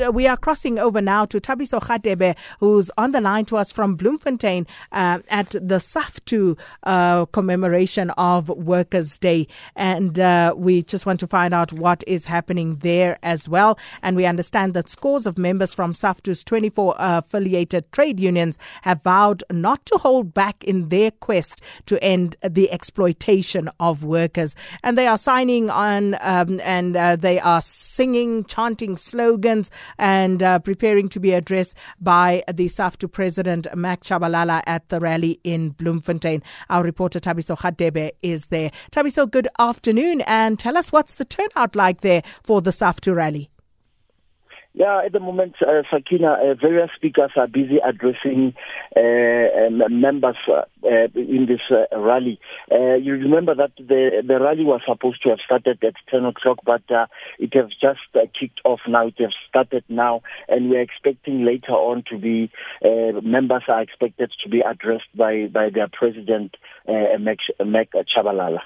uh, we are crossing over now to Thabiso Radebe, who's on the line to us from Bloemfontein uh, at the SAFTU uh, commemoration of Workers' Day. And uh, we just want to find out what is happening there as well. And we understand that scores of members from SAFTU's 24 uh, affiliated trade unions have vowed not to hold back in their quest to end the exploitation of workers. And they are signing on um, and uh, they are singing, chanting slogans and uh, preparing to be addressed by the SAFTU president, Mac Chabalala, at the rally in Bloemfontein. Our reporter, Thabiso Radebe, is there. Thabiso, good afternoon, and tell us what's the turnout like there for the SAFTU rally. Yeah, at the moment, uh, Sakina, uh, various speakers are busy addressing uh, um, members uh, uh, in this uh, rally. you remember that the the rally was supposed to have started at 10 o'clock, but it has just kicked off now. It has started now, and we are expecting later on to be members are expected to be addressed by by their president, uh, Mac Chabalala.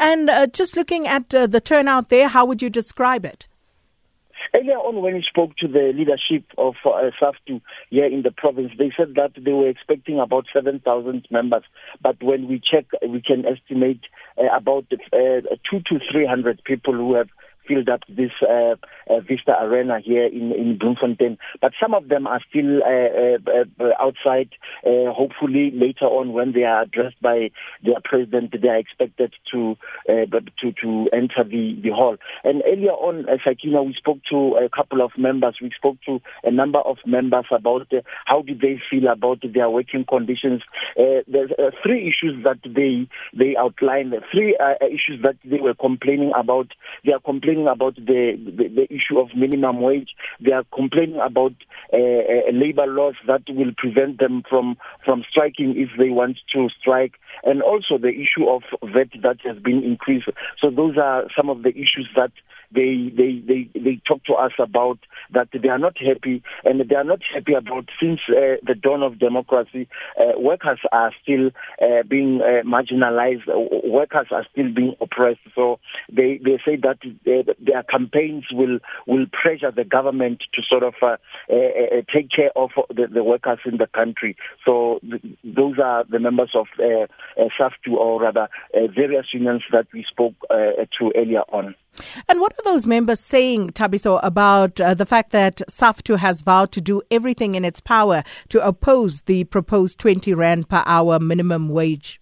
And just looking at the turnout there, how would you describe it? Earlier on, when he spoke to the leadership of uh, SAFTU here in the province, they said that they were expecting about 7,000 members. But when we check, we can estimate uh, about uh, two to 300 people who have filled up this uh, uh, Vista Arena here in, in Bloemfontein. But some of them are still uh, uh, uh outside. Uh, hopefully, later on, when they are addressed by their president, they are expected to to to enter the, the hall. And earlier on, as Sakina, we spoke to a couple of members. We spoke to a number of members about how do they feel about their working conditions. there's three issues that they they outlined. Three issues that they were complaining about. They are complaining complaining about the, the, the issue of minimum wage. They are complaining about uh, uh, labor laws that will prevent them from, from striking if they want to strike, and also the issue of VAT that has been increased. So those are some of the issues that they they they they talk to us about that they are not happy and they are not happy about since uh, the dawn of democracy uh, workers are still uh, being uh, marginalized. Workers are still being oppressed. So they they say that uh, their campaigns will will pressure the government to sort of uh, take care of the, the, workers in the country. So th- those are the members of uh, SAFTU or rather various unions that we spoke to earlier on. And what those members saying, Thabiso, about uh, the fact that SAFTU has vowed to do everything in its power to oppose the proposed 20 Rand per hour minimum wage?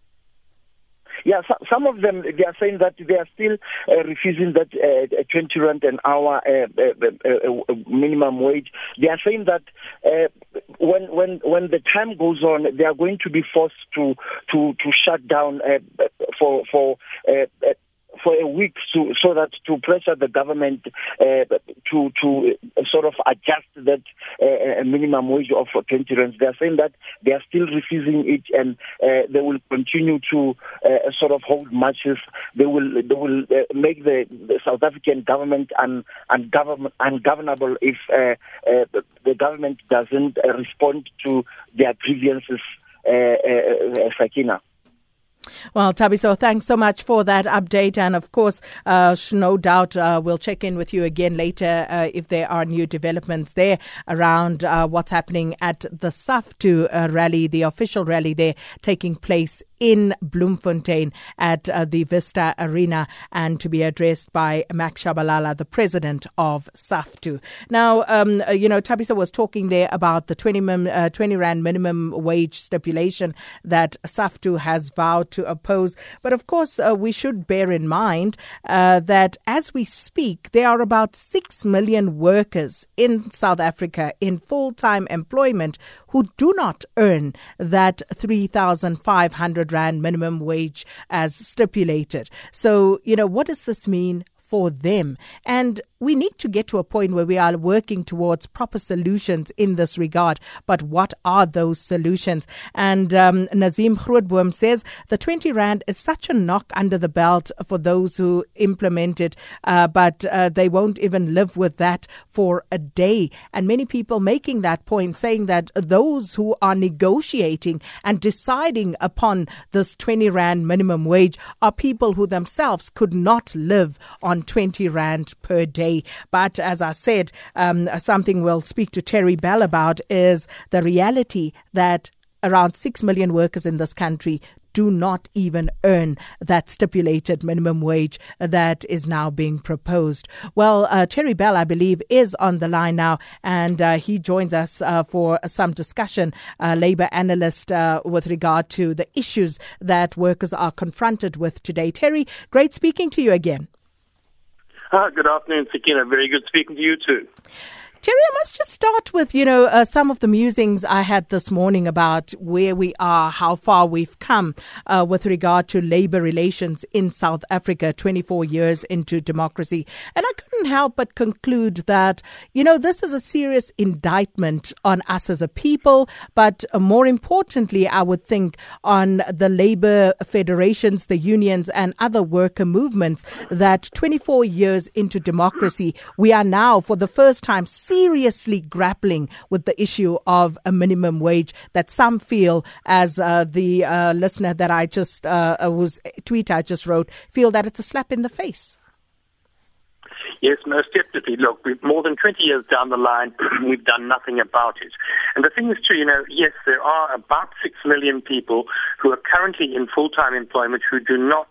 Yeah, so, some of them they are saying that they are still uh, refusing that uh, 20 rand an hour uh, uh, uh, uh, minimum wage. They are saying that when when when the time goes on, they are going to be forced to to to shut down for for for a week so that to pressure the government uh, to to sort of adjust that uh, minimum wage of 20 rands. They are saying that they are still refusing it and uh, they will continue to uh, sort of hold marches. They will they will uh, make the, the, South African government un, ungovern, ungovernable if uh, the government doesn't respond to their grievances. Sakina. Well, Thabiso, thanks so much for that update. And of course, uh, no doubt uh, we'll check in with you again later uh, if there are new developments there around uh, what's happening at the SAFTU uh, rally, the official rally there taking place in Bloemfontein at uh, the Vista Arena and to be addressed by Mac Chabalala, the president of SAFTU. Now, um, uh, you know, Thabiso was talking there about the 20, mim, uh, 20 Rand minimum wage stipulation that SAFTU has vowed to oppose. But of course, uh, we should bear in mind uh, that as we speak, there are about 6 million workers in South Africa in full time employment who do not earn that 3,500 Rand minimum wage as stipulated. So, you know, what does this mean for them? And we need to get to a point where we are working towards proper solutions in this regard. But what are those solutions? And um, Nazim Grootboom says the 20 Rand is such a knock under the belt for those who implement it, uh, but uh, they won't even live with that for a day. And many people making that point saying that those who are negotiating and deciding upon this 20 Rand minimum wage are people who themselves could not live on 20 Rand per day today. But as I said, um, something we'll speak to Terry Bell about is the reality that around 6 million workers in this country do not even earn that stipulated minimum wage that is now being proposed. Well, uh, Terry Bell, I believe, is on the line now, and uh, he joins us uh, for some discussion, uh, labor analyst, uh, with regard to the issues that workers are confronted with today. Terry, great speaking to you again. Good afternoon, Sakina. Very good speaking to you too. Terry, I must just start with, you know, uh, some of the musings I had this morning about where we are, how far we've come uh, with regard to labor relations in South Africa 24 years into democracy. And I couldn't help but conclude that, you know, this is a serious indictment on us as a people, but more importantly, I would think on the labor federations, the unions, and other worker movements that 24 years into democracy, we are now, for the first time, seriously grappling with the issue of a minimum wage that some feel, as uh, the uh, listener that I just uh, was tweet I just wrote, feel that it's a slap in the face. Yes, most definitely. Look, we've more than 20 years down the line, we've done nothing about it. And the thing is true, you know, yes, there are about 6 million people who are currently in full-time employment who do not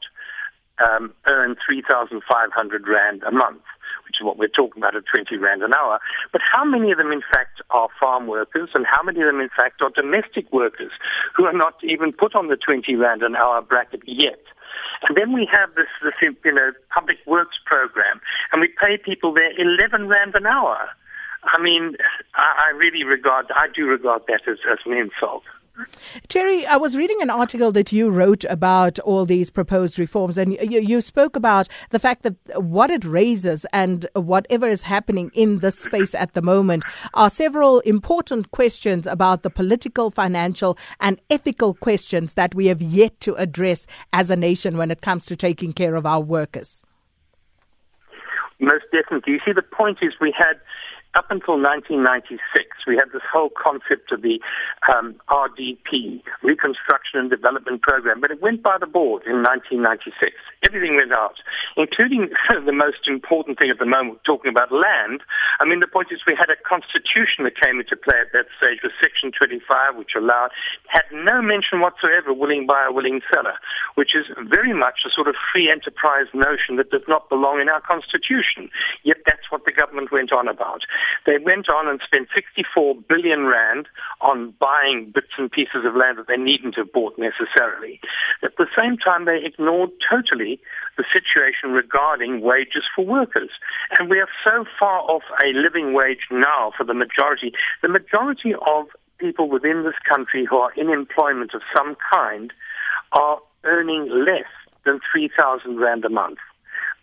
um, earn 3,500 Rand a month which is what we're talking about at 20 Rand an hour. But how many of them, in fact, are farm workers and how many of them, in fact, are domestic workers who are not even put on the 20 Rand an hour bracket yet? And then we have this, this you know, public works program, and we pay people there 11 Rand an hour. I mean, I, I really regard, I do regard that as, as an insult. Terry, I was reading an article that you wrote about all these proposed reforms, and you, you, spoke about the fact that what it raises and whatever is happening in this space at the moment are several important questions about the political, financial, and ethical questions that we have yet to address as a nation when it comes to taking care of our workers. Most definitely. You see, the point is we had up until 1996, we had this whole concept of the um, RDP, Reconstruction and Development Program, but it went by the board in 1996. Everything went out, including the most important thing at the moment, talking about land. I mean, the point is we had a constitution that came into play at that stage with Section 25, which allowed, had no mention whatsoever, willing buyer, willing seller, which is very much a sort of free enterprise notion that does not belong in our constitution. Yet that's what the government went on about. They went on and spent 64 billion rand on buying bits and pieces of land that they needn't have bought necessarily. At the same time, they ignored totally the situation regarding wages for workers. And we are so far off a living wage now for the majority. The majority of people within this country who are in employment of some kind are earning less than 3,000 rand a month.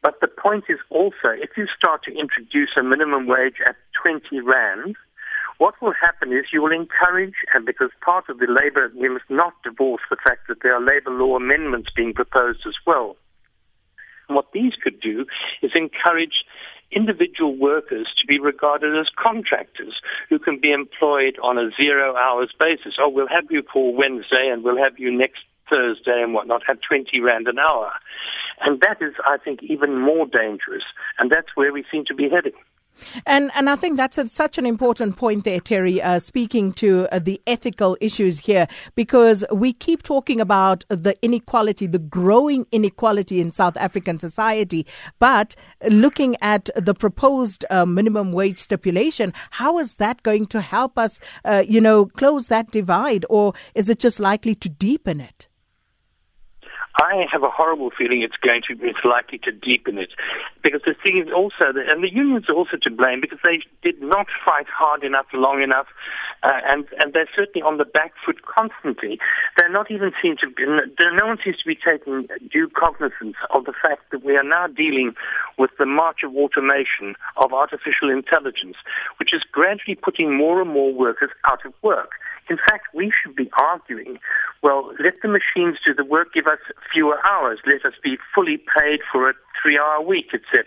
But the point is also, if you start to introduce a minimum wage at 20 Rand, what will happen is you will encourage, and because part of the labor, we must not divorce the fact that there are labor law amendments being proposed as well. And what these could do is encourage individual workers to be regarded as contractors who can be employed on a zero hours basis. Oh, we'll have you for Wednesday and we'll have you next Thursday and whatnot, have 20 Rand an hour. And that is, I think, even more dangerous. And that's where we seem to be heading. And and I think that's a, such an important point there, Terry. Uh, speaking to uh, the ethical issues here, because we keep talking about the inequality, the growing inequality in South African society, but looking at the proposed uh, minimum wage stipulation, how is that going to help us, uh, you know, close that divide, or is it just likely to deepen it? I have a horrible feeling it's going to, it's likely to deepen it. Because the thing is also, that, and the unions are also to blame because they did not fight hard enough, long enough, uh, and, and they're certainly on the back foot constantly. They're not even seen to be, no one seems to be taking due cognizance of the fact that we are now dealing with the march of automation, of artificial intelligence, which is gradually putting more and more workers out of work. In fact, we should be arguing, well, let the machines do the work, give us fewer hours, let us be fully paid for a three-hour week, etc.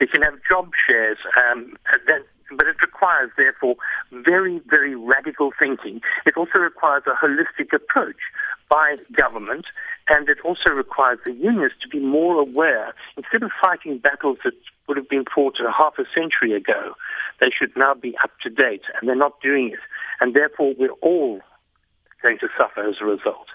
We can have job shares. Um, that, but it requires, therefore, very, very radical thinking. It also requires a holistic approach by government, and it also requires the unions to be more aware. Instead of fighting battles that would have been fought a half a century ago. They should now be up to date, and they're not doing it. And therefore, we're all going to suffer as a result.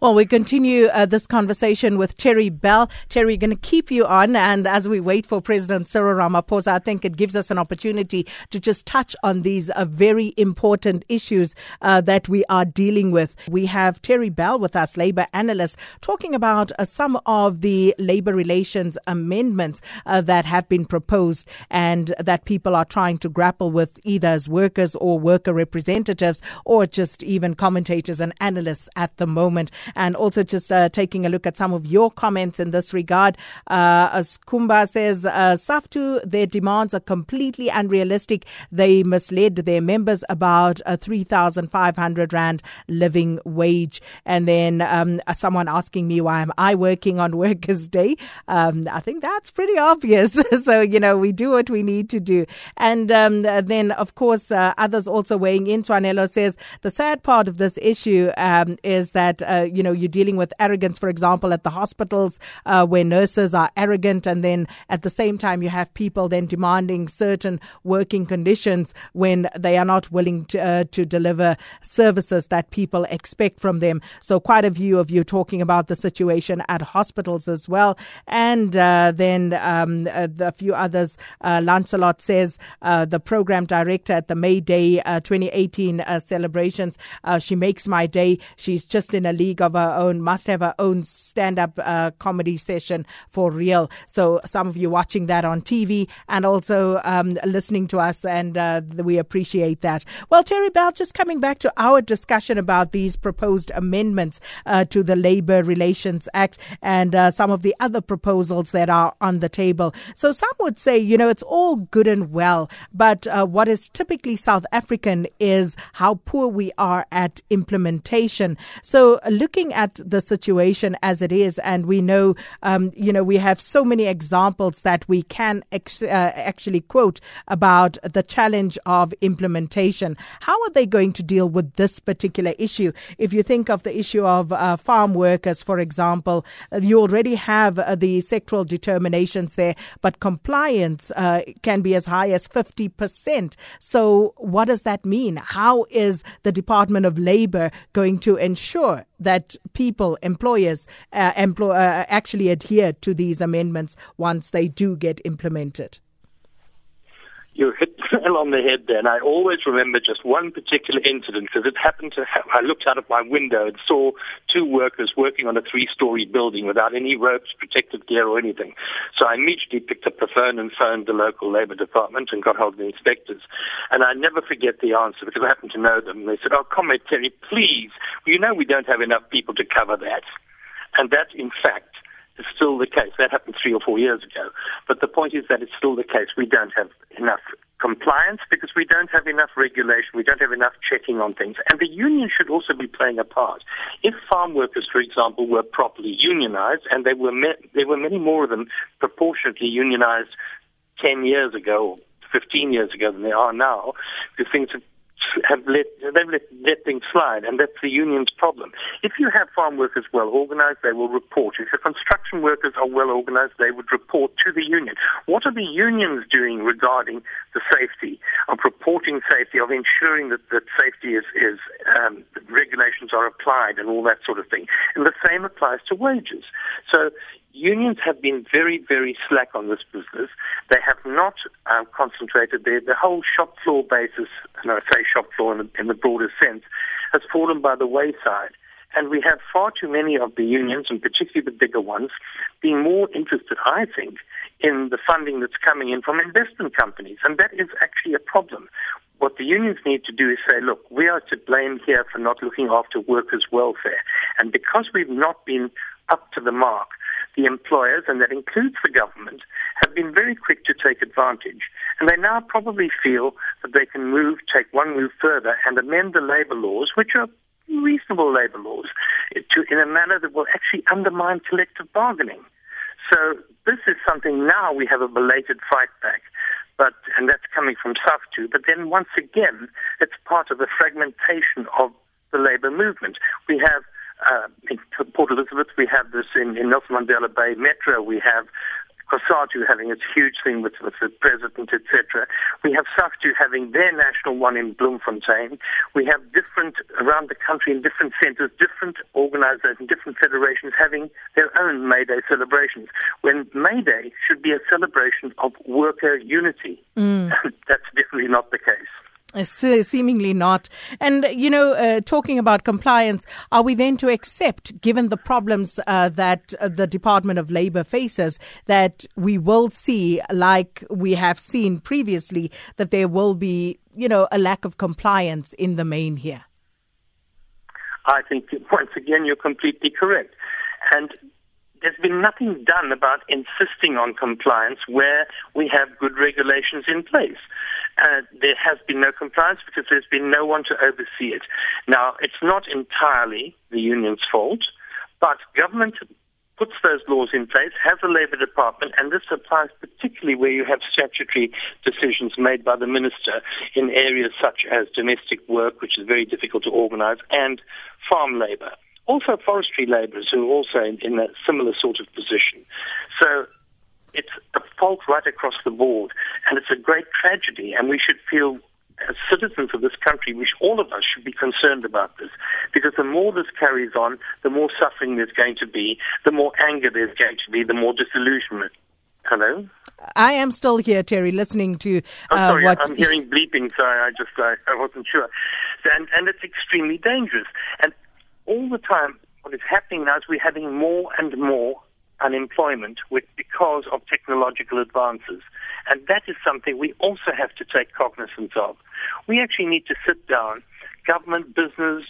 Well, we continue uh, this conversation with Terry Bell. Terry, going to keep you on. And as we wait for President Cyril Ramaphosa, I think it gives us an opportunity to just touch on these uh, very important issues uh, that we are dealing with. We have Terry Bell with us, labor analyst, talking about uh, some of the labor relations amendments uh, that have been proposed and that people are trying to grapple with either as workers or worker representatives or just even commentators and analysts at the moment moment. And also just uh, taking a look at some of your comments in this regard. Uh, as Kumba says, uh, SAFTU, their demands are completely unrealistic. They misled their members about a 3,500 Rand living wage. And then um, someone asking me, why am I working on Workers' Day? Um, I think that's pretty obvious. so, you know, we do what we need to do. And um, then, of course, uh, others also weighing in. Tuanello says the sad part of this issue um, is that uh, you know, you're dealing with arrogance, for example, at the hospitals uh, where nurses are arrogant, and then at the same time you have people then demanding certain working conditions when they are not willing to, uh, to deliver services that people expect from them. So quite a few of you talking about the situation at hospitals as well, and uh, then um, uh, a few others. Uh, Lancelot says the program director at the May Day 2018 celebrations. she makes my day. She's just in a league of her own, must have her own stand up uh, comedy session for real. So, some of you watching that on TV and also um, listening to us, and uh, we appreciate that. Well, Terry Bell, just coming back to our discussion about these proposed amendments uh, to the Labour Relations Act and uh, some of the other proposals that are on the table. So, some would say, you know, it's all good and well, but uh, what is typically South African is how poor we are at implementation. So, looking at the situation as it is, and we know, um, you know, we have so many examples that we can ex- uh, actually quote about the challenge of implementation. How are they going to deal with this particular issue? If you think of the issue of uh, farm workers, for example, you already have uh, the sectoral determinations there, but compliance uh, can be as high as 50%. So, what does that mean? How is the Department of Labor going to ensure that people, employers, uh, employ, uh, actually adhere to these amendments once they do get implemented? you hit nail on the head there. And I always remember just one particular incident because it happened to have, I looked out of my window and saw two workers working on a three story building without any ropes, protective gear, or anything. So I immediately picked up the phone and phoned the local labor department and got hold of the inspectors. And I never forget the answer because I happen to know them. They said, Oh, Comrade Terry, please, you know we don't have enough people to cover that. And that, in fact, is still the case. That happened three or four years ago. But the point is that it's still the case. We don't have enough compliance because we don't have enough regulation. We don't have enough checking on things. And the union should also be playing a part. If farm workers, for example, were properly unionized, and there were, me- there were many more of them proportionately unionized 10 years ago, 15 years ago than they are now, because things have have let they've let, let things slide, and that's the union's problem. If you have farm workers well organized, they will report. If the construction workers are well organized, they would report to the union. What are the unions doing regarding the safety of reporting safety, of ensuring that, that safety is, is um, regulations are applied, and all that sort of thing? And the same applies to wages. So unions have been very, very slack on this business. They have not um, concentrated their the whole shop floor basis, and I say shop floor in in the broader sense, has fallen by the wayside. And we have far too many of the unions, and particularly the bigger ones, being more interested, I think, in the funding that's coming in from investment companies. And that is actually a problem. What the unions need to do is say, look, we are to blame here for not looking after workers' welfare. And because we've not been up to the mark, the employers, and that includes the government, have been very quick to take advantage. And they now probably feel that they can move, take one move further, and amend the labor laws, which are reasonable labor laws, to, in a manner that will actually undermine collective bargaining. So this is something now we have a belated fight back. But, and that's coming from SAFTU. But then once again, it's part of the fragmentation of the labor movement. We have uh, in Port Elizabeth, we have this in, in Nelson Mandela Bay Metro. We have COSATU having its huge thing with, with the president, etc. We have SAFTU having their national one in Bloemfontein. We have different, around the country in different centres, different organisations, different federations having their own May Day celebrations. When May Day should be a celebration of worker unity. Mm. That's definitely not the case. Seemingly not. And, you know, uh, talking about compliance, are we then to accept, given the problems uh, that uh, the Department of Labour faces, that we will see, like we have seen previously, that there will be, you know, a lack of compliance in the main here? I think, once again, you're completely correct. And there's been nothing done about insisting on compliance where we have good regulations in place. There has been no compliance because there's been no one to oversee it. Now, it's not entirely the union's fault, but government puts those laws in place, has a Labour Department, and this applies particularly where you have statutory decisions made by the minister in areas such as domestic work, which is very difficult to organise, and farm labour. Also, forestry labourers who are also in, in a similar sort of position. So it's a fault right across the board, and it's a great tragedy, and we should feel as citizens of this country, which all of us should be concerned about this, because the more this carries on, the more suffering there's going to be, the more anger there's going to be, the more disillusionment. Hello. I am still here, Terry, listening to. Uh, I'm sorry, what... I'm hearing bleeping, so I just I, I wasn't sure, and and it's extremely dangerous. And all the time, what is happening now is we're having more and more unemployment with, because of technological advances. And that is something we also have to take cognizance of. We actually need to sit down, government, business,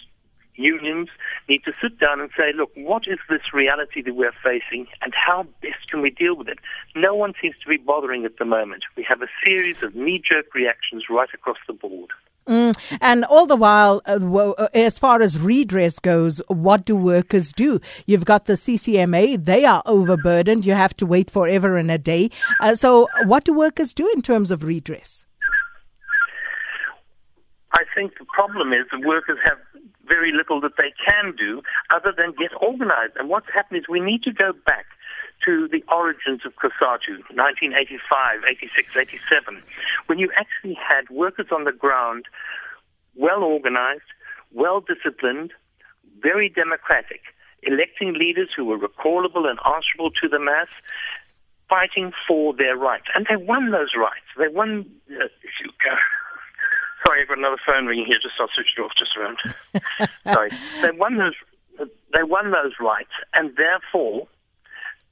unions need to sit down and say, look, what is this reality that we're facing and how best can we deal with it? No one seems to be bothering at the moment. We have a series of knee jerk reactions right across the board. Mm. And all the while, uh, uh, as far as redress goes, what do workers do? You've got the CCMA, they are overburdened. You have to wait forever and a day. Uh, so, what do workers do in terms of redress? I think the problem is that workers have very little that they can do other than get organized. And what's happened is we need to go back to the origins of COSATU, 1985, 86, 87, when you actually had workers on the ground, well organized, well disciplined, very democratic, electing leaders who were recallable and answerable to the mass, fighting for their rights. And they won those rights. They won. Uh, sorry, I've got another phone ringing here. Just I'll switch it off just around. sorry. They won those. They won those rights, and therefore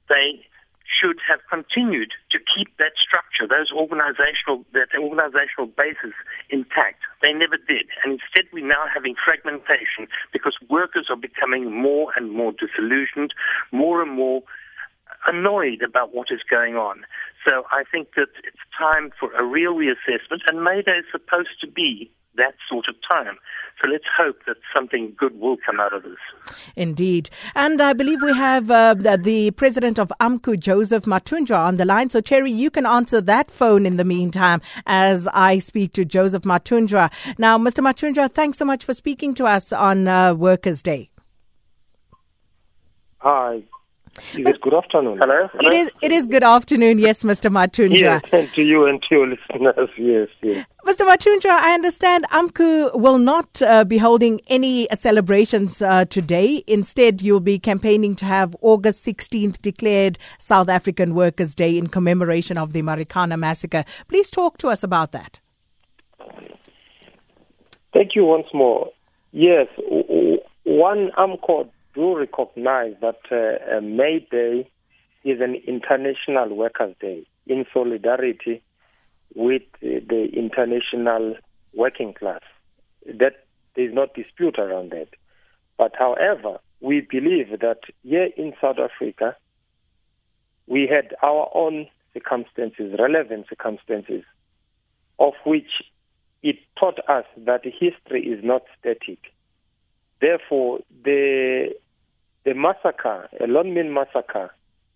they should have continued to keep that structure, those organizational, that organizational basis intact. They never did. And instead we're now having fragmentation because workers are becoming more and more disillusioned, more and more annoyed about what is going on. So I think that it's time for a real reassessment and May Day is supposed to be that sort of time. So let's hope that something good will come out of this. Indeed. And I believe we have uh, the president of AMCU, Joseph Mathunjwa, on the line. So, Terry, you can answer that phone in the meantime as I speak to Joseph Mathunjwa. Now, Mr. Mathunjwa, thanks so much for speaking to us on uh, Workers' Day. Hi, is it good afternoon? Hello? Hello? It is. It is good afternoon. Yes, Mr. Mathunjwa. Yes, and to you and to your listeners. Yes, yes. Mr. Mathunjwa, I understand AMCU will not uh, be holding any celebrations uh, today. Instead, you'll be campaigning to have August 16th declared South African Workers' Day in commemoration of the Marikana massacre. Please talk to us about that. Thank you once more. Yes, one AMCU do recognize that uh, May Day is an international workers' day in solidarity with uh, the international working class. That there is no dispute around that. But however, we believe that here in South Africa, we had our own circumstances, relevant circumstances, of which it taught us that history is not static. Therefore, the the massacre, a Lonmin massacre,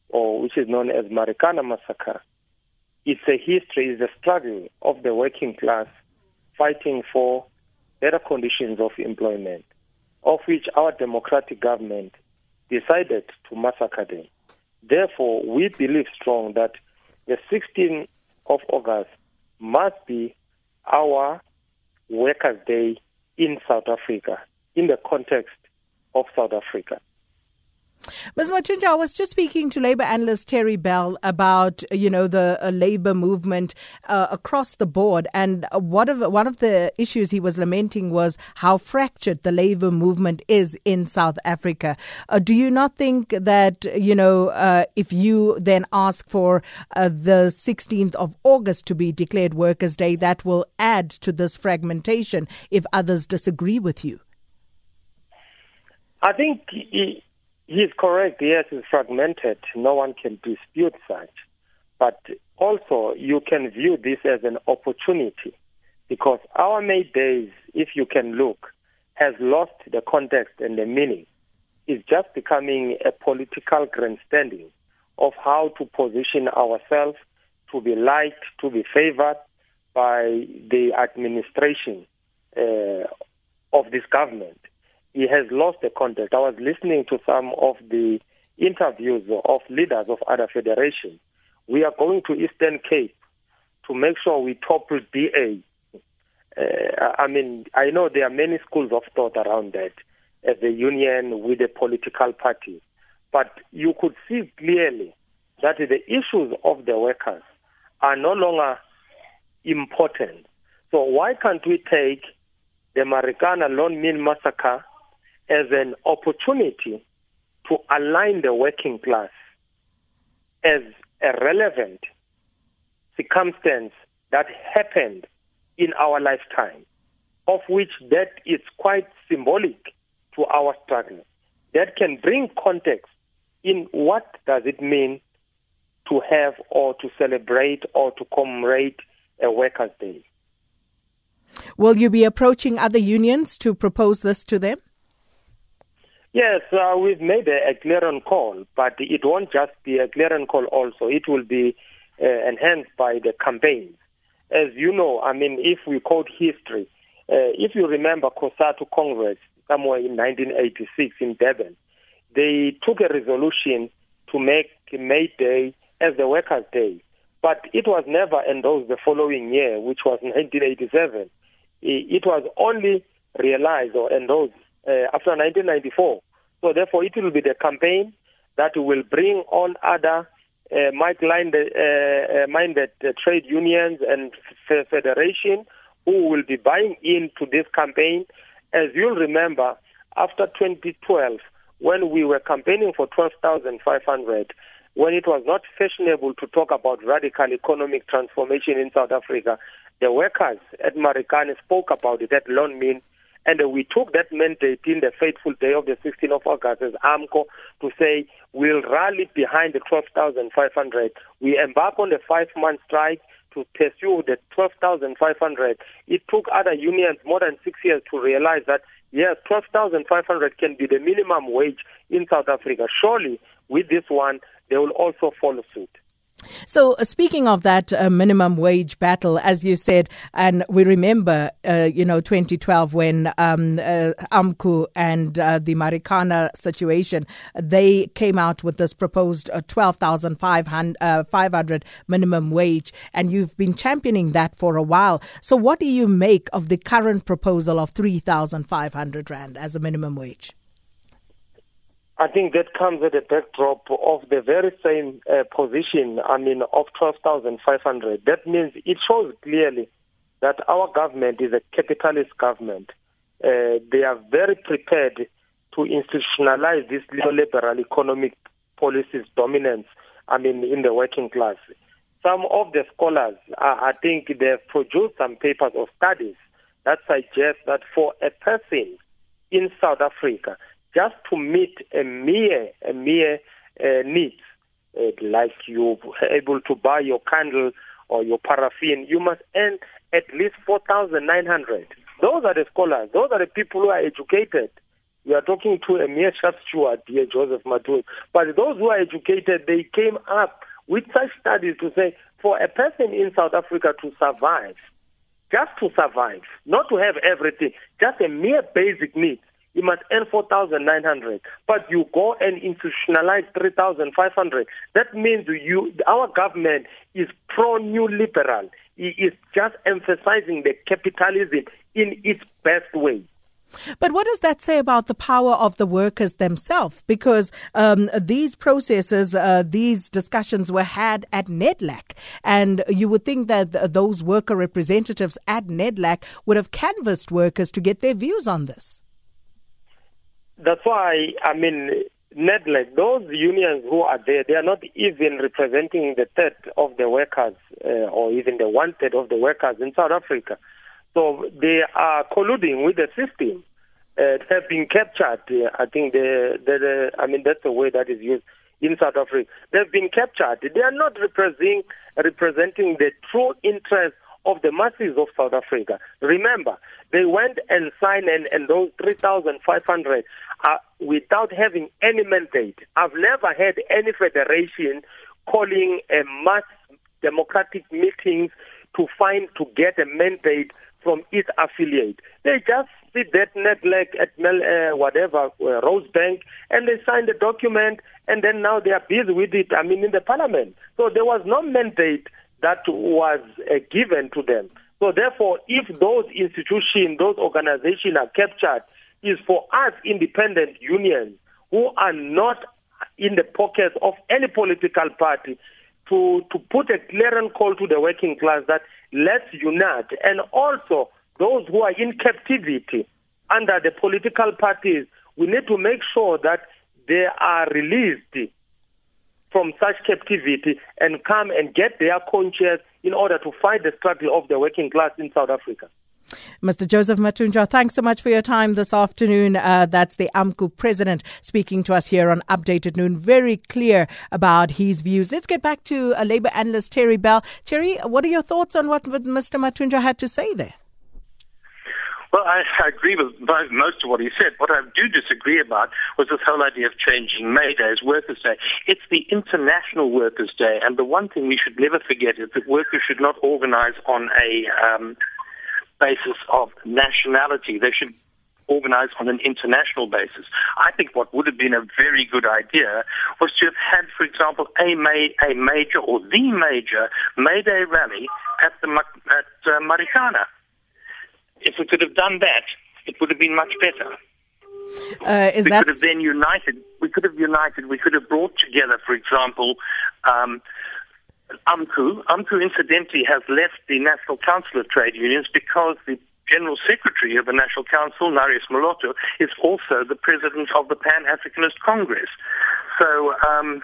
or which is known as Marikana massacre, it's a history, it's a struggle of the working class fighting for better conditions of employment, of which our democratic government decided to massacre them. Therefore, we believe strong that the 16th of August must be our Workers' Day in South Africa, in the context of South Africa. Ms. Mathunjwa, I was just speaking to Labour analyst Terry Bell about, you know, the uh, Labour movement uh, across the board. And one of, one of the issues he was lamenting was how fractured the Labour movement is in South Africa. Uh, do you not think that, you know, uh, if you then ask for uh, the 16th of August to be declared Workers' Day, that will add to this fragmentation if others disagree with you? I think He's correct. Yes, it's fragmented. No one can dispute such. But also, you can view this as an opportunity because our May Days, if you can look, has lost the context and the meaning. It's just becoming a political grandstanding of how to position ourselves to be liked, to be favored by the administration uh, of this government he has lost the contact. I was listening to some of the interviews of leaders of other federations. We are going to Eastern Cape to make sure we topple DA. Uh, I mean, I know there are many schools of thought around that as a union with a political party, but you could see clearly that the issues of the workers are no longer important. So why can't we take the Marikana Lonmin massacre as an opportunity to align the working class as a relevant circumstance that happened in our lifetime, of which that is quite symbolic to our struggle. That can bring context in what does it mean to have or to celebrate or to commemorate a Workers' Day. Will you be approaching other unions to propose this to them? Yes, uh, we've made a, a clearance call, but it won't just be a clearance call also. It will be uh, enhanced by the campaigns. As you know, I mean, if we quote history, uh, if you remember COSATU Congress somewhere in 1986 in Durban, they took a resolution to make May Day as the Workers' Day. But it was never endorsed the following year, which was 1987. It was only realized or endorsed uh, after 1994. So therefore, it will be the campaign that will bring all other uh, uh, uh, minded, uh, trade unions and federation who will be buying into this campaign. As you'll remember, after 2012, when we were campaigning for 12,500, when it was not fashionable to talk about radical economic transformation in South Africa, the workers at Marikana spoke about it at Mill and uh, we took that mandate in the fateful day of the 16th of August as AMCU to say we'll rally behind the 12,500. We embark on a five-month strike to pursue the 12,500. It took other unions more than six years to realize that, yes, 12,500 can be the minimum wage in South Africa. Surely, with this one, they will also follow suit. So, uh, speaking of that uh, minimum wage battle, as you said, and we remember, uh, you know, 2012 when um, uh, AMCU and uh, the Marikana situation, they came out with this proposed uh, 12,500 minimum wage, and you've been championing that for a while. So, what do you make of the current proposal of 3,500 Rand as a minimum wage? I think that comes at a backdrop of the very same uh, position, I mean, of 12,500. That means it shows clearly that our government is a capitalist government. Uh, they are very prepared to institutionalize this neoliberal economic policies dominance, I mean, in the working class. Some of the scholars, uh, I think they've produced some papers or studies that suggest that for a person in South Africa, just to meet a mere a mere uh, needs, uh, like you able to buy your candle or your paraffin, you must earn at least four thousand nine hundred. Those are the scholars. Those are the people who are educated. We are talking to a mere shop steward Joseph Matu. But those who are educated, they came up with such studies to say, for a person in South Africa to survive, just to survive, not to have everything, just a mere basic need, you must earn 4,900, but you go and institutionalize 3,500. That means you, our government is pro-neoliberal. It is just emphasizing the capitalism in its best way. But what does that say about the power of the workers themselves? Because um, these processes, uh, these discussions were had at NEDLAC, and you would think that th- those worker representatives at NEDLAC would have canvassed workers to get their views on this. That's why, I mean, NEDLAC, those unions who are there, they are not even representing the third of the workers uh, or even the one third of the workers in South Africa. So they are colluding with the system. Uh, have been captured. Uh, I think the, the, the, I mean that's the way that is used in South Africa. They've been captured. They are not representing representing the true interest of the masses of South Africa. Remember, they went and signed and, and those 3,500 uh, without having any mandate. I've never had any federation calling a mass democratic meetings to find to get a mandate from its affiliate. They just sit that NEDLAC at uh, whatever, uh, Rosebank, and they signed the document, and then now they are busy with it, I mean, in the parliament. So there was no mandate that was uh, given to them. So therefore, if those institutions, those organizations are captured, is for us independent unions who are not in the pockets of any political party to, to put a clear call to the working class that let's unite. And also, those who are in captivity under the political parties, we need to make sure that they are released from such captivity and come and get their conscience in order to fight the struggle of the working class in South Africa. Mr. Joseph Mathunjwa, thanks so much for your time this afternoon. Uh, that's the AMCU president speaking to us here on Updated Noon. Very clear about his views. Let's get back to a Labour analyst, Terry Bell. Terry, what are your thoughts on what Mr. Mathunjwa had to say there? Well, I, I agree with most of what he said. What I do disagree about was this whole idea of changing May Day as Workers' Day. It's the International Workers' Day, and the one thing we should never forget is that workers should not organize on a um, basis of nationality. They should organize on an international basis. I think what would have been a very good idea was to have had, for example, a, May, a major or the major May Day rally at the at uh, Marikana. If we could have done that, it would have been much better. Uh, we could have then united. We could have united. We could have brought together, for example, um, AMCU. AMCU, incidentally, has left the National Council of Trade Unions because the General Secretary of the National Council, Narius Moloto, is also the President of the Pan Africanist Congress. So, um,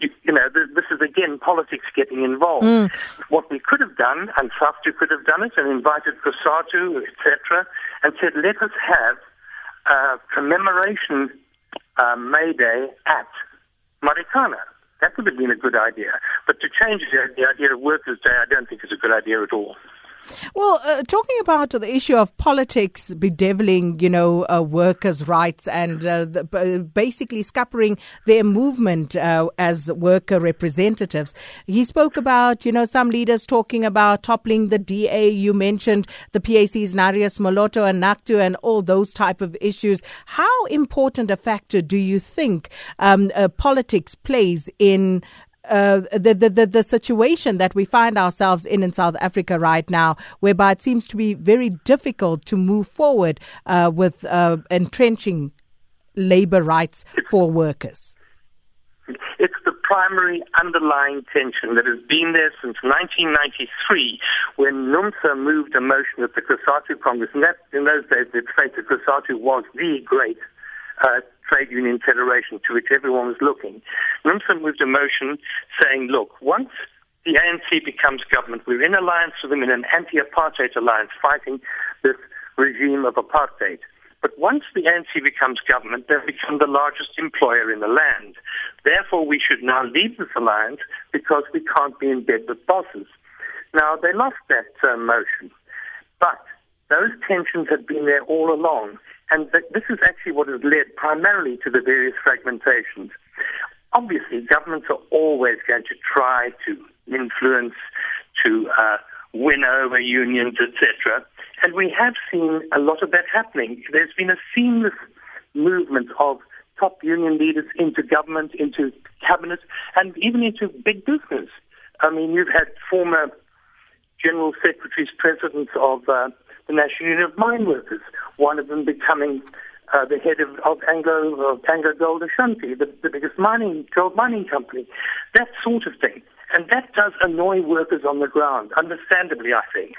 you, you, know, th- this is again politics getting involved. Mm. What we could have done, and SAFTU could have done it, and invited COSATU, etc., and said, let us have a commemoration uh, May Day at Marikana. That would have been a good idea. But to change the, the idea of Workers' Day, I don't think is a good idea at all. Well, uh, talking about the issue of politics bedeviling, you know, uh, workers' rights and uh, the, basically scuppering their movement uh, as worker representatives, he spoke about, you know, some leaders talking about toppling the DA. You mentioned the PAC's Narius Moloto and NACTU and all those type of issues. How important a factor do you think um, uh, politics plays in uh, the, the, the, the situation that we find ourselves in in South Africa right now, whereby it seems to be very difficult to move forward uh, with uh, entrenching labor rights for workers. It's the primary underlying tension that has been there since 1993 when NUMSA moved a motion at the COSATU Congress. And that, in those days, they'd say that COSATU was the great uh, trade union federation to which everyone was looking. NUMSA moved a motion saying, look, once the ANC becomes government, we're in alliance with them in an anti-apartheid alliance fighting this regime of apartheid. But once the ANC becomes government, they've become the largest employer in the land. Therefore, we should now leave this alliance because we can't be in bed with bosses. Now, they lost that uh, motion, but those tensions had been there all along. And th- this is actually what has led primarily to the various fragmentations. Obviously, governments are always going to try to influence, to uh, win over unions, etc. And we have seen a lot of that happening. There's been a seamless movement of top union leaders into government, into cabinet, and even into big business. I mean, you've had former general secretaries, presidents of uh, the National Union of Mine Workers, one of them becoming uh, the head of, of Anglo, of Anglo Gold Ashanti, the, the biggest mining, gold mining company. That sort of thing. And that does annoy workers on the ground, understandably, I think.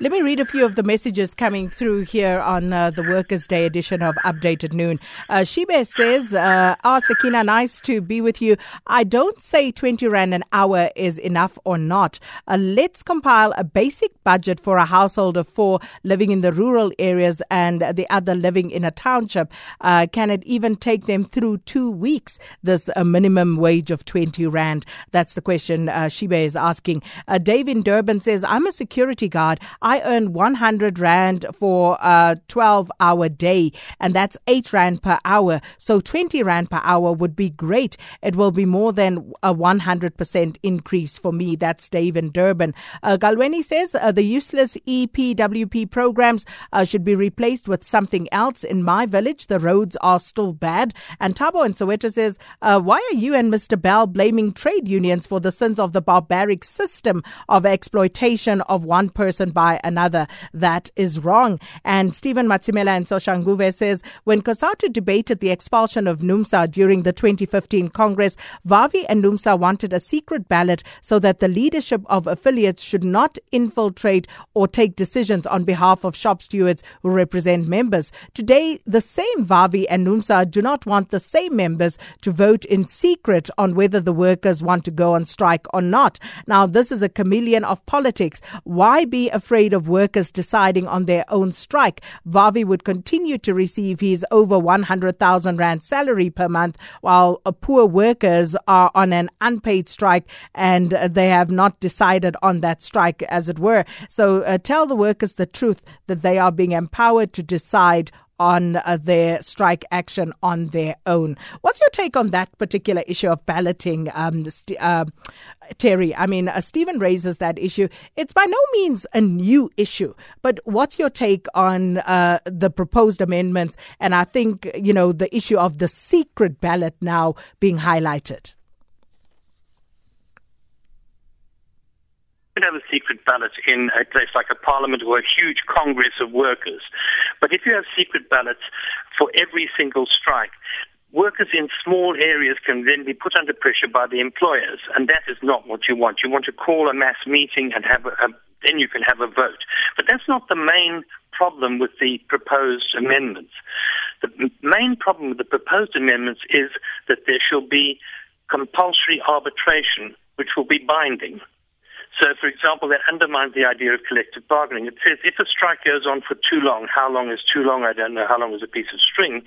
Let me read a few of the messages coming through here on uh, the Workers' Day edition of Update at Noon. Uh, Shibe says, uh, Ah, Sakina, nice to be with you. I don't say 20 Rand an hour is enough or not. Uh, let's compile a basic budget for a household of four living in the rural areas and the other living in a township. Uh, can it even take them through two weeks, this uh, minimum wage of 20 Rand? That's the question uh, Shibe is asking. Uh, Dave in Durban says, I'm a security guard. I earn 100 Rand for a 12 hour day, and that's 8 Rand per hour. So 20 Rand per hour would be great. It will be more than a 100% increase for me. That's Dave in Durban. Uh, Galweni says uh, the useless EPWP programs uh, should be replaced with something else. In my village, the roads are still bad. And Thabo in Soweto says, uh, Why are you and Mr. Bell blaming trade unions for the sins of the barbaric system of exploitation of one person by another. That is wrong. And Stephen Matsimela and Soshanguve says when COSATU debated the expulsion of NUMSA during the 2015 Congress, Vavi and NUMSA wanted a secret ballot so that the leadership of affiliates should not infiltrate or take decisions on behalf of shop stewards who represent members. Today, the same Vavi and NUMSA do not want the same members to vote in secret on whether the workers want to go on strike or not. Now, this is a chameleon of politics. Why be afraid? Afraid of workers deciding on their own strike. Vavi would continue to receive his over 100,000 Rand salary per month, while uh, poor workers are on an unpaid strike and they have not decided on that strike, as it were. So uh, tell the workers the truth that they are being empowered to decide on uh, their strike action on their own. What's your take on that particular issue of balloting, um, uh, Terry? I mean, uh, Stephen raises that issue. It's by no means a new issue, but what's your take on uh, the proposed amendments? And I think, you know, the issue of the secret ballot now being highlighted. Could have a secret ballot in a place like a parliament or a huge congress of workers. But if you have secret ballots for every single strike, workers in small areas can then be put under pressure by the employers, and that is not what you want. You want to call a mass meeting and have a, a then you can have a vote. But that's not the main problem with the proposed amendments. The main problem with the proposed amendments is that there shall be compulsory arbitration, which will be binding. So, for example, that undermines the idea of collective bargaining. It says if a strike goes on for too long, how long is too long? I don't know how long is a piece of string.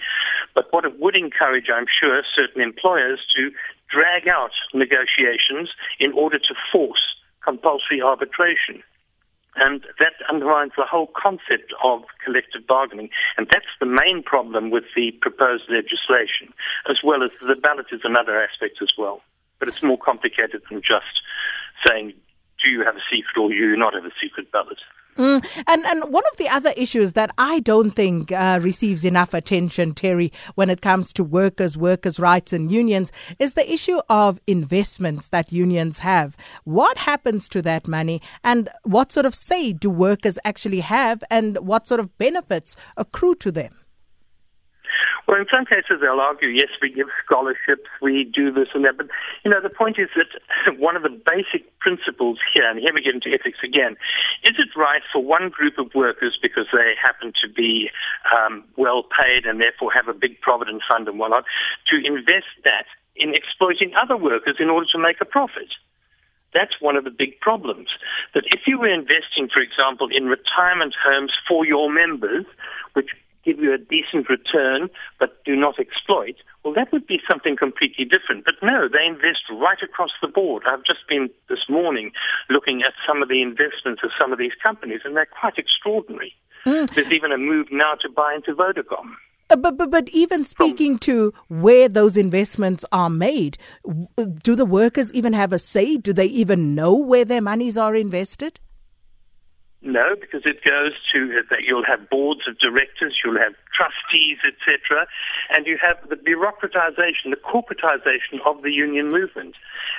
But what it would encourage, I'm sure, certain employers to drag out negotiations in order to force compulsory arbitration. And that undermines the whole concept of collective bargaining. And that's the main problem with the proposed legislation, as well as the ballot is another aspect as well. But it's more complicated than just saying do you have a secret or do you not have a secret ballot? Mm. And and one of the other issues that I don't think uh, receives enough attention, Terry, when it comes to workers, workers' rights, and unions, is the issue of investments that unions have. What happens to that money, and what sort of say do workers actually have, and what sort of benefits accrue to them? Well, in some cases, they'll argue, yes, we give scholarships, we do this and that. But, you know, the point is that one of the basic principles here, and here we get into ethics again, is it right for one group of workers, because they happen to be um, well paid and therefore have a big provident fund and whatnot, to invest that in exploiting other workers in order to make a profit? That's one of the big problems. That if you were investing, for example, in retirement homes for your members, which give you a decent return but do not exploit, well, that would be something completely different. But no, they invest right across the board. I've just been this morning looking at some of the investments of some of these companies, and they're quite extraordinary. Mm. There's even a move now to buy into Vodacom. Uh, but, but, but even speaking to where those investments are made, do the workers even have a say? Do they even know where their monies are invested? No, because it goes to uh, that you'll have boards of directors, you'll have trustees, etc., and you have the bureaucratization, the corporatization of the union movement.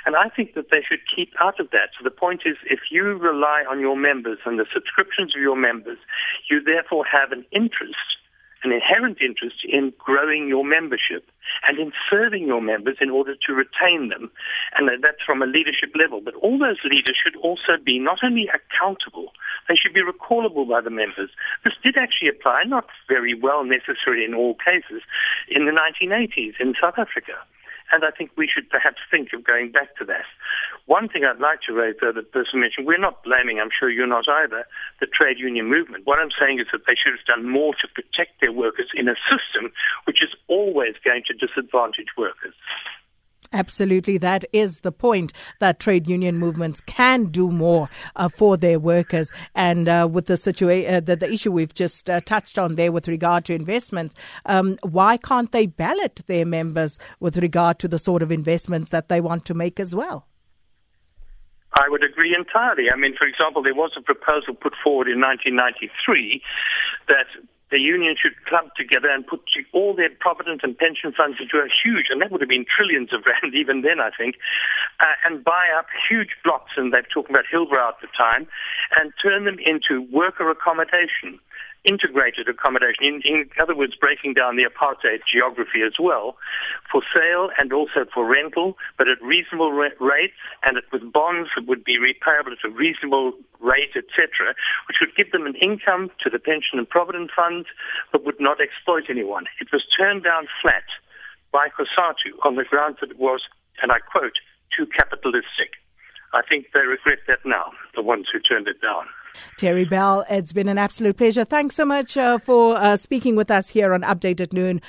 And I think that they should keep out of that. So the point is, if you rely on your members and the subscriptions of your members, you therefore have an interest an inherent interest in growing your membership and in serving your members in order to retain them. And that's from a leadership level. But all those leaders should also be not only accountable, they should be recallable by the members. This did actually apply, not very well necessarily in all cases, in the 1980s in South Africa. And I think we should perhaps think of going back to that. One thing I'd like to raise, though, that person mentioned, we're not blaming, I'm sure you're not either, the trade union movement. What I'm saying is that they should have done more to protect their workers in a system which is always going to disadvantage workers. Absolutely, that is the point that trade union movements can do more uh, for their workers. And uh, with the situation, uh, the, the, issue we've just uh, touched on there with regard to investments, um, why can't they ballot their members with regard to the sort of investments that they want to make as well? I would agree entirely. I mean, for example, there was a proposal put forward in 1993 that the union should club together and put all their provident and pension funds into a huge, and that would have been trillions of rand even then, I think, uh, and buy up huge blocks, and they're talking about Hillbrow at the time, and turn them into worker accommodation integrated accommodation, in, in, other words, breaking down the apartheid geography as well, for sale and also for rental, but at reasonable rates and with bonds that would be repayable at a reasonable rate, etc., which would give them an income to the pension and provident funds, but would not exploit anyone. It was turned down flat by COSATU on the grounds that it was, and I quote, too capitalistic. I think they regret that now, the ones who turned it down. Terry Bell, it's been an absolute pleasure. Thanks so much uh, for uh, speaking with us here on Update at Noon.